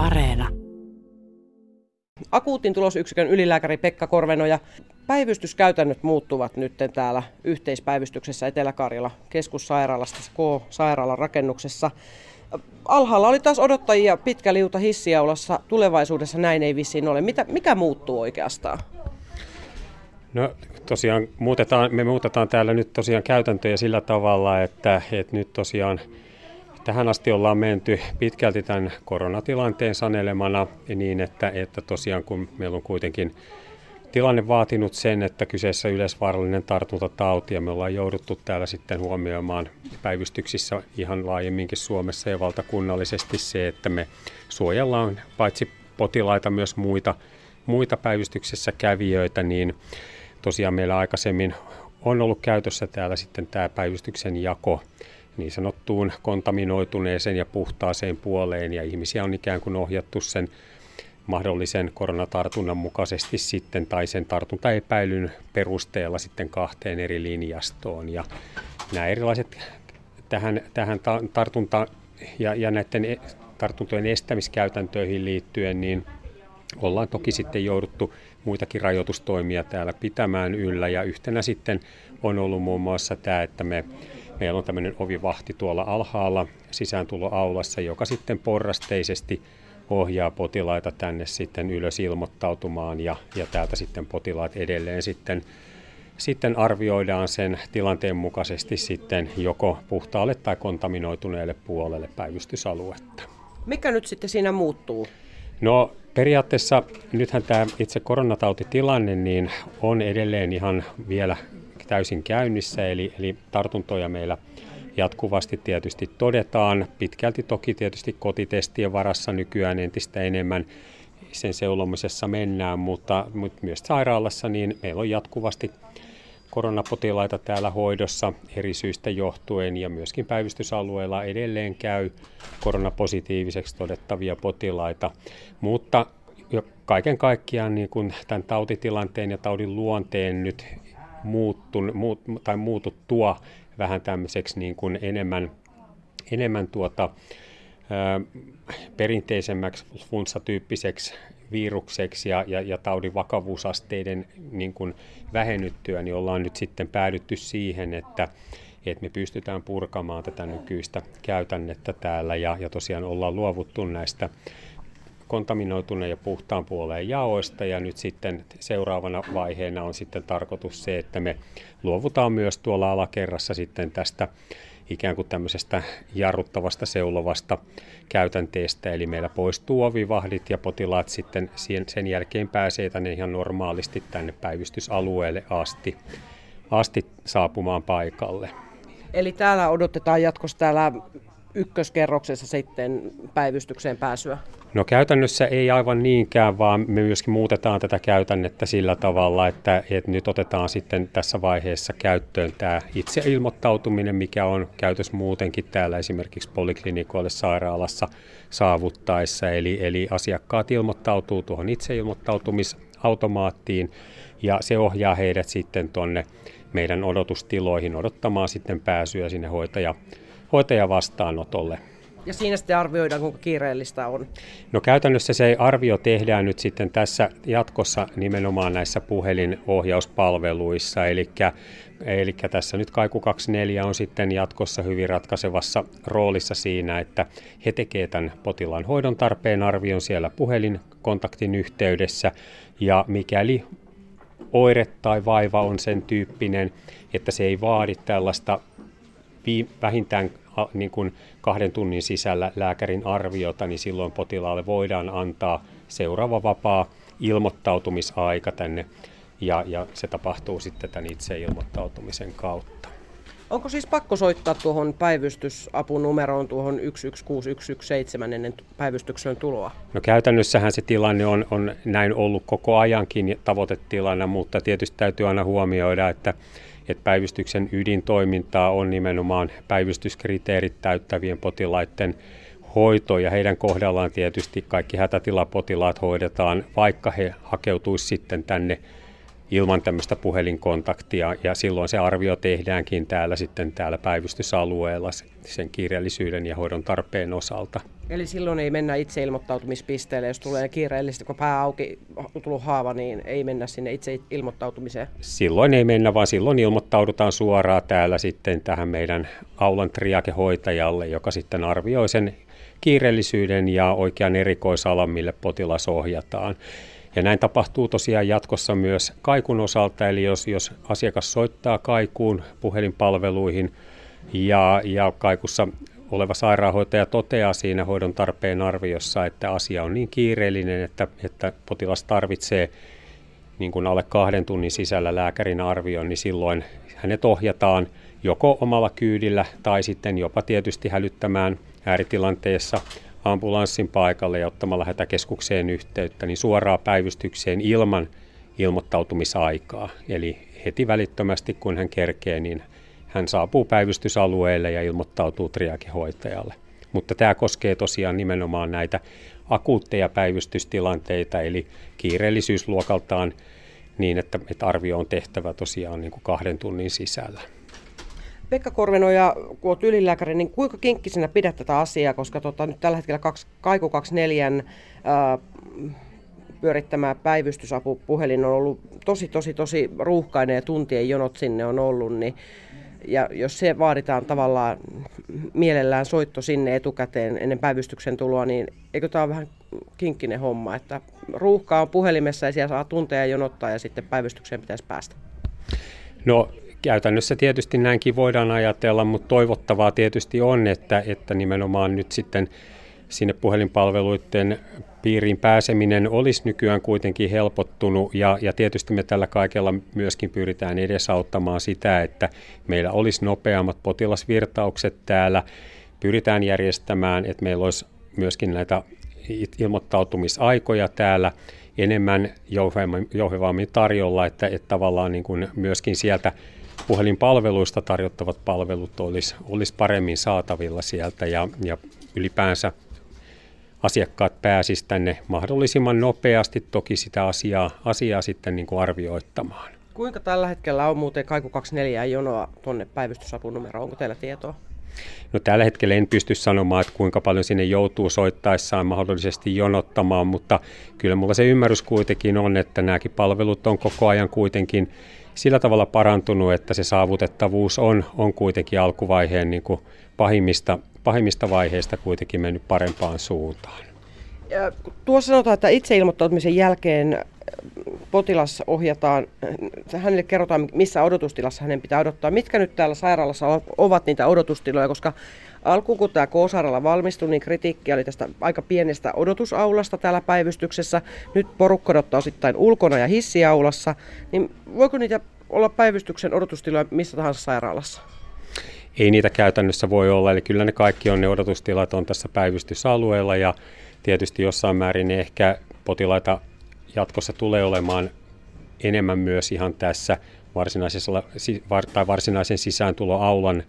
Areena. Akuutin tulosyksikön ylilääkäri Pekka Korvenoja. Päivystyskäytännöt muuttuvat nyt täällä yhteispäivystyksessä Etelä-Karjala keskussairaalassa K-sairaalan rakennuksessa. Alhaalla oli taas odottajia pitkä liuta hissiaulassa. Tulevaisuudessa näin ei vissiin ole. Mitä, mikä muuttuu oikeastaan? No tosiaan muutetaan, me muutetaan täällä nyt tosiaan käytäntöjä sillä tavalla, että, että nyt tosiaan Tähän asti ollaan menty pitkälti tämän koronatilanteen sanelemana niin, että, että tosiaan kun meillä on kuitenkin tilanne vaatinut sen, että kyseessä yleisvaarallinen tartuntatauti ja me ollaan jouduttu täällä sitten huomioimaan päivystyksissä ihan laajemminkin Suomessa ja valtakunnallisesti se, että me suojellaan paitsi potilaita myös muita, muita päivystyksessä kävijöitä, niin tosiaan meillä aikaisemmin on ollut käytössä täällä sitten tämä päivystyksen jako niin sanottuun kontaminoituneeseen ja puhtaaseen puoleen ja ihmisiä on ikään kuin ohjattu sen mahdollisen koronatartunnan mukaisesti sitten tai sen tartuntaepäilyn perusteella sitten kahteen eri linjastoon. Ja nämä erilaiset tähän, tähän tartunta- ja, ja näiden e, tartuntojen estämiskäytäntöihin liittyen, niin ollaan toki sitten jouduttu muitakin rajoitustoimia täällä pitämään yllä ja yhtenä sitten on ollut muun muassa tämä, että me Meillä on tämmöinen ovivahti tuolla alhaalla sisääntuloaulassa, joka sitten porrasteisesti ohjaa potilaita tänne sitten ylös ilmoittautumaan ja, ja täältä sitten potilaat edelleen sitten, sitten arvioidaan sen tilanteen mukaisesti sitten joko puhtaalle tai kontaminoituneelle puolelle päivystysaluetta. Mikä nyt sitten siinä muuttuu? No periaatteessa nythän tämä itse koronatautitilanne niin on edelleen ihan vielä täysin käynnissä, eli, eli tartuntoja meillä jatkuvasti tietysti todetaan. Pitkälti toki tietysti kotitestien varassa nykyään entistä enemmän sen seulomisessa mennään, mutta, mutta myös sairaalassa niin meillä on jatkuvasti koronapotilaita täällä hoidossa eri syistä johtuen ja myöskin päivystysalueella edelleen käy koronapositiiviseksi todettavia potilaita, mutta kaiken kaikkiaan niin kuin tämän tautitilanteen ja taudin luonteen nyt muuttun, muut, tai muututtua vähän tämmöiseksi niin kuin enemmän, enemmän tuota, perinteisemmäksi flunssatyyppiseksi virukseksi ja, ja, ja taudin vakavuusasteiden niin kuin vähennyttyä, niin ollaan nyt sitten päädytty siihen, että, että me pystytään purkamaan tätä nykyistä käytännettä täällä ja, ja tosiaan ollaan luovuttu näistä kontaminoituneen ja puhtaan puoleen jaoista ja nyt sitten seuraavana vaiheena on sitten tarkoitus se, että me luovutaan myös tuolla alakerrassa sitten tästä ikään kuin tämmöisestä jarruttavasta seulovasta käytänteestä, eli meillä poistuu ovivahdit ja potilaat sitten sen jälkeen pääsee tänne ihan normaalisti tänne päivystysalueelle asti, asti saapumaan paikalle. Eli täällä odotetaan jatkossa täällä ykköskerroksessa sitten päivystykseen pääsyä? No käytännössä ei aivan niinkään, vaan me myöskin muutetaan tätä käytännettä sillä tavalla, että, että nyt otetaan sitten tässä vaiheessa käyttöön tämä itse ilmoittautuminen, mikä on käytössä muutenkin täällä esimerkiksi poliklinikoille sairaalassa saavuttaessa. Eli, eli asiakkaat ilmoittautuu tuohon itse ilmoittautumisautomaattiin ja se ohjaa heidät sitten tuonne meidän odotustiloihin odottamaan sitten pääsyä sinne hoitaja, hoitajavastaanotolle. Ja siinä sitten arvioidaan, kuinka kiireellistä on. No käytännössä se arvio tehdään nyt sitten tässä jatkossa nimenomaan näissä puhelinohjauspalveluissa, eli Eli tässä nyt Kaiku 24 on sitten jatkossa hyvin ratkaisevassa roolissa siinä, että he tekevät tämän potilaan hoidon tarpeen arvion siellä puhelinkontaktin yhteydessä, ja mikäli oire tai vaiva on sen tyyppinen, että se ei vaadi tällaista vähintään niin kuin kahden tunnin sisällä lääkärin arviota, niin silloin potilaalle voidaan antaa seuraava vapaa ilmoittautumisaika tänne ja, ja se tapahtuu sitten tämän itse ilmoittautumisen kautta. Onko siis pakko soittaa tuohon päivystysapunumeroon tuohon 116117 ennen päivystyksen tuloa? No käytännössähän se tilanne on, on näin ollut koko ajankin tavoitetilanne, mutta tietysti täytyy aina huomioida, että että päivystyksen ydintoimintaa on nimenomaan päivystyskriteerit täyttävien potilaiden hoito. Ja heidän kohdallaan tietysti kaikki hätätilapotilaat hoidetaan, vaikka he hakeutuisivat sitten tänne ilman tämmöistä puhelinkontaktia ja silloin se arvio tehdäänkin täällä sitten täällä päivystysalueella sen kiireellisyyden ja hoidon tarpeen osalta. Eli silloin ei mennä itse ilmoittautumispisteelle, jos tulee kiireellisesti, kun pää auki, tullut haava, niin ei mennä sinne itse ilmoittautumiseen? Silloin ei mennä, vaan silloin ilmoittaudutaan suoraan täällä sitten tähän meidän aulan triakehoitajalle, joka sitten arvioi sen kiireellisyyden ja oikean erikoisalan, mille potilas ohjataan. Ja näin tapahtuu tosiaan jatkossa myös kaikun osalta, eli jos, jos asiakas soittaa kaikuun puhelinpalveluihin ja, ja kaikussa oleva sairaanhoitaja toteaa siinä hoidon tarpeen arviossa, että asia on niin kiireellinen, että, että potilas tarvitsee niin kuin alle kahden tunnin sisällä lääkärin arvion, niin silloin hänet ohjataan joko omalla kyydillä tai sitten jopa tietysti hälyttämään ääritilanteessa ambulanssin paikalle ja ottamalla hätäkeskukseen yhteyttä, niin suoraan päivystykseen ilman ilmoittautumisaikaa. Eli heti välittömästi, kun hän kerkee, niin hän saapuu päivystysalueelle ja ilmoittautuu triakihoitajalle. Mutta tämä koskee tosiaan nimenomaan näitä akuutteja päivystystilanteita, eli kiireellisyysluokaltaan niin, että, että arvio on tehtävä tosiaan niin kuin kahden tunnin sisällä. Pekka Korvenoja, kun olet ylilääkäri, niin kuinka kinkkisenä pidät tätä asiaa, koska tota, nyt tällä hetkellä kaksi, Kaiku 24 ää, pyörittämä päivystysapupuhelin on ollut tosi, tosi, tosi ruuhkainen ja tuntien jonot sinne on ollut, niin ja jos se vaaditaan tavallaan mielellään soitto sinne etukäteen ennen päivystyksen tuloa, niin eikö tämä ole vähän kinkkinen homma, että ruuhka on puhelimessa ja siellä saa tunteja jonottaa ja sitten päivystykseen pitäisi päästä? No käytännössä tietysti näinkin voidaan ajatella, mutta toivottavaa tietysti on, että, että nimenomaan nyt sitten sinne puhelinpalveluiden piiriin pääseminen olisi nykyään kuitenkin helpottunut ja, ja tietysti me tällä kaikella myöskin pyritään edesauttamaan sitä, että meillä olisi nopeammat potilasvirtaukset täällä. Pyritään järjestämään, että meillä olisi myöskin näitä ilmoittautumisaikoja täällä enemmän jouhevammin tarjolla, että, että tavallaan niin kuin myöskin sieltä puhelinpalveluista tarjottavat palvelut olisi, olisi paremmin saatavilla sieltä ja, ja ylipäänsä asiakkaat pääsisivät tänne mahdollisimman nopeasti toki sitä asiaa, asiaa sitten niin kuin arvioittamaan. Kuinka tällä hetkellä on muuten Kaiku 24 jonoa tuonne päivystysapunumeroon? Onko teillä tietoa? No tällä hetkellä en pysty sanomaan, että kuinka paljon sinne joutuu soittaessaan mahdollisesti jonottamaan, mutta kyllä mulla se ymmärrys kuitenkin on, että nämäkin palvelut on koko ajan kuitenkin sillä tavalla parantunut, että se saavutettavuus on, on kuitenkin alkuvaiheen niin kuin pahimmista, pahimmista vaiheista kuitenkin mennyt parempaan suuntaan. Ja tuossa sanotaan, että itse ilmoittautumisen jälkeen äh, potilas ohjataan, äh, hänelle kerrotaan, missä odotustilassa hänen pitää odottaa. Mitkä nyt täällä sairaalassa ovat niitä odotustiloja, koska alkuun kun tämä K-sairaala valmistui, niin kritiikki oli tästä aika pienestä odotusaulasta täällä päivystyksessä. Nyt porukka odottaa osittain ulkona ja hissiaulassa. Niin voiko niitä olla päivystyksen odotustiloja missä tahansa sairaalassa? Ei niitä käytännössä voi olla, eli kyllä ne kaikki on ne odotustilat on tässä päivystysalueella ja tietysti jossain määrin ne ehkä potilaita jatkossa tulee olemaan enemmän myös ihan tässä varsinaisella, tai varsinaisen sisääntuloaulan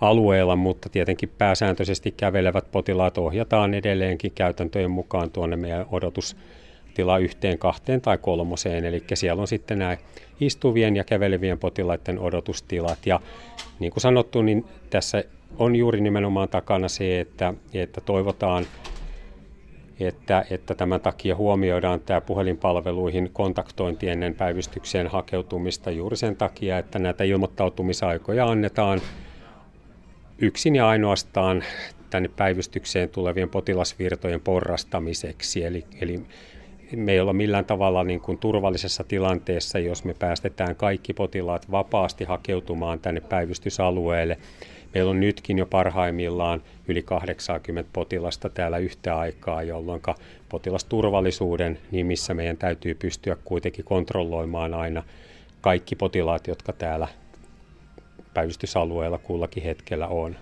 alueella, mutta tietenkin pääsääntöisesti kävelevät potilaat ohjataan edelleenkin käytäntöjen mukaan tuonne meidän odotustila yhteen, kahteen tai kolmoseen. Eli siellä on sitten nämä istuvien ja kävelevien potilaiden odotustilat. Ja niin kuin sanottu, niin tässä on juuri nimenomaan takana se, että, että toivotaan, että, että tämän takia huomioidaan tämä puhelinpalveluihin kontaktointi ennen päivystykseen hakeutumista juuri sen takia, että näitä ilmoittautumisaikoja annetaan yksin ja ainoastaan tänne päivystykseen tulevien potilasvirtojen porrastamiseksi. Eli, eli me ei olla millään tavalla niin kuin turvallisessa tilanteessa, jos me päästetään kaikki potilaat vapaasti hakeutumaan tänne päivystysalueelle. Meillä on nytkin jo parhaimmillaan yli 80 potilasta täällä yhtä aikaa, jolloin potilasturvallisuuden nimissä meidän täytyy pystyä kuitenkin kontrolloimaan aina kaikki potilaat, jotka täällä päivystysalueella kullakin hetkellä on.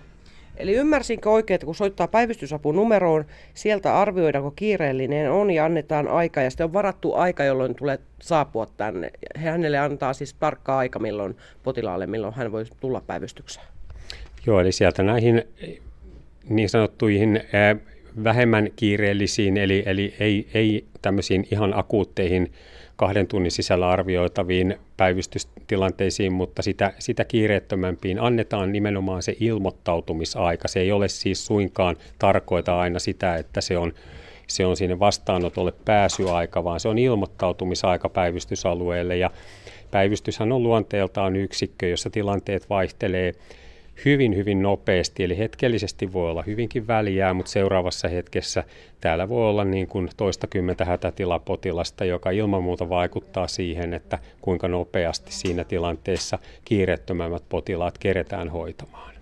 Eli ymmärsinkö oikein, että kun soittaa päivystysapunumeroon, sieltä arvioidaanko kiireellinen on ja annetaan aika, ja sitten on varattu aika, jolloin tulee saapua tänne. Hänelle antaa siis tarkka aika, milloin potilaalle, milloin hän voi tulla päivystykseen. Joo, eli sieltä näihin niin sanottuihin vähemmän kiireellisiin, eli, eli ei, ei tämmöisiin ihan akuutteihin kahden tunnin sisällä arvioitaviin päivystystilanteisiin, mutta sitä, sitä kiireettömämpiin annetaan nimenomaan se ilmoittautumisaika. Se ei ole siis suinkaan tarkoita aina sitä, että se on, se on sinne vastaanotolle pääsyaika, vaan se on ilmoittautumisaika päivystysalueelle. Ja päivystyshän on luonteeltaan yksikkö, jossa tilanteet vaihtelee hyvin, hyvin nopeasti, eli hetkellisesti voi olla hyvinkin väliä, mutta seuraavassa hetkessä täällä voi olla niin kuin toistakymmentä hätätilapotilasta, joka ilman muuta vaikuttaa siihen, että kuinka nopeasti siinä tilanteessa kiireettömämmät potilaat keretään hoitamaan.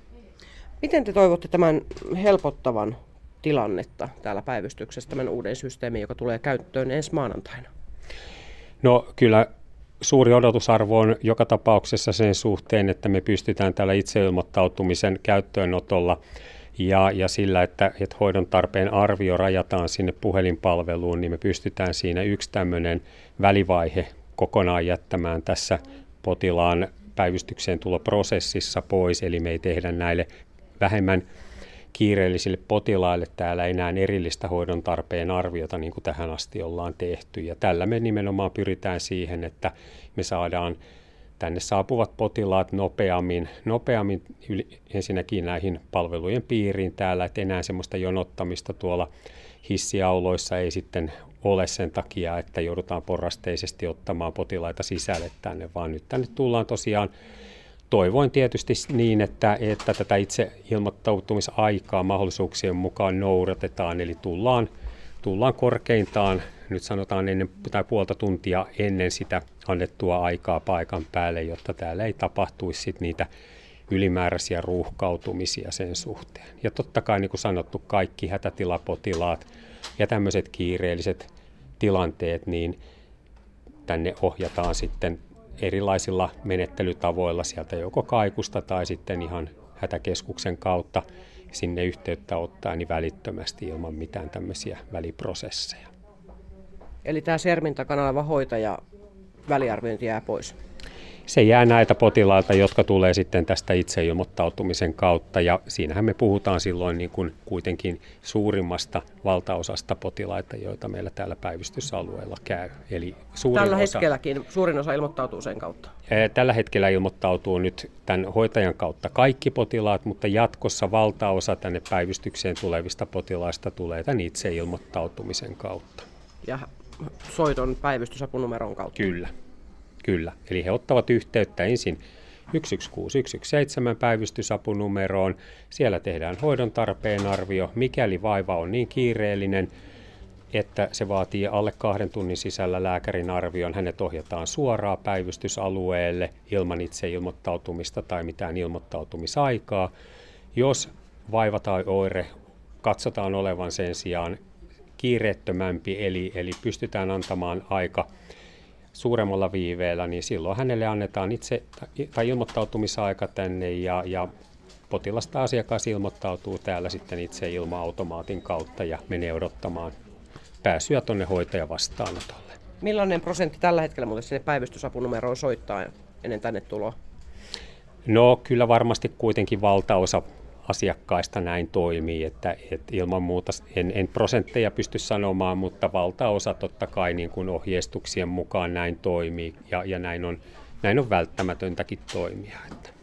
Miten te toivotte tämän helpottavan tilannetta täällä päivystyksessä, tämän uuden systeemin, joka tulee käyttöön ensi maanantaina? No kyllä suuri odotusarvo on joka tapauksessa sen suhteen, että me pystytään tällä itseilmoittautumisen käyttöönotolla ja, ja sillä, että, että hoidon tarpeen arvio rajataan sinne puhelinpalveluun, niin me pystytään siinä yksi tämmöinen välivaihe kokonaan jättämään tässä potilaan päivystykseen tuloprosessissa pois, eli me ei tehdä näille vähemmän kiireellisille potilaille täällä enää erillistä hoidon tarpeen arviota, niin kuin tähän asti ollaan tehty. Ja tällä me nimenomaan pyritään siihen, että me saadaan tänne saapuvat potilaat nopeammin, nopeammin yli, ensinnäkin näihin palvelujen piiriin täällä, että enää semmoista jonottamista tuolla hissiauloissa ei sitten ole sen takia, että joudutaan porrasteisesti ottamaan potilaita sisälle tänne, vaan nyt tänne tullaan tosiaan toivoin tietysti niin, että, että tätä itse ilmoittautumisaikaa mahdollisuuksien mukaan noudatetaan, eli tullaan, tullaan korkeintaan, nyt sanotaan ennen tai puolta tuntia ennen sitä annettua aikaa paikan päälle, jotta täällä ei tapahtuisi sit niitä ylimääräisiä ruuhkautumisia sen suhteen. Ja totta kai, niin kuin sanottu, kaikki hätätilapotilaat ja tämmöiset kiireelliset tilanteet, niin tänne ohjataan sitten erilaisilla menettelytavoilla sieltä joko kaikusta tai sitten ihan hätäkeskuksen kautta sinne yhteyttä ottaa niin välittömästi ilman mitään tämmöisiä väliprosesseja. Eli tämä Sermin takana oleva hoitaja väliarviointi jää pois? Se jää näitä potilaita, jotka tulee sitten tästä itseilmoittautumisen kautta. Ja siinähän me puhutaan silloin niin kuin kuitenkin suurimmasta valtaosasta potilaita, joita meillä täällä päivystysalueella käy. Eli suurin Tällä osa, hetkelläkin suurin osa ilmoittautuu sen kautta? Tällä hetkellä ilmoittautuu nyt tämän hoitajan kautta kaikki potilaat, mutta jatkossa valtaosa tänne päivystykseen tulevista potilaista tulee tämän itseilmoittautumisen kautta. Ja soiton päivystysapunumeron kautta? Kyllä. Kyllä, eli he ottavat yhteyttä ensin 116117 päivystysapunumeroon. Siellä tehdään hoidon tarpeen arvio. Mikäli vaiva on niin kiireellinen, että se vaatii alle kahden tunnin sisällä lääkärin arvion, hänet ohjataan suoraan päivystysalueelle ilman itse ilmoittautumista tai mitään ilmoittautumisaikaa. Jos vaiva tai oire katsotaan olevan sen sijaan kiireettömämpi, eli, eli pystytään antamaan aika suuremmalla viiveellä, niin silloin hänelle annetaan itse tai ilmoittautumisaika tänne ja, ja potilasta asiakas ilmoittautuu täällä sitten itse ilma-automaatin kautta ja menee odottamaan pääsyä tuonne hoitajan vastaanotolle. Millainen prosentti tällä hetkellä muuten sinne päivystysapunumeroon soittaa ennen tänne tuloa? No kyllä varmasti kuitenkin valtaosa asiakkaista näin toimii, että, että ilman muuta en, en prosentteja pysty sanomaan, mutta valtaosa totta kai niin kuin ohjeistuksien mukaan näin toimii ja, ja näin, on, näin on välttämätöntäkin toimia. Että.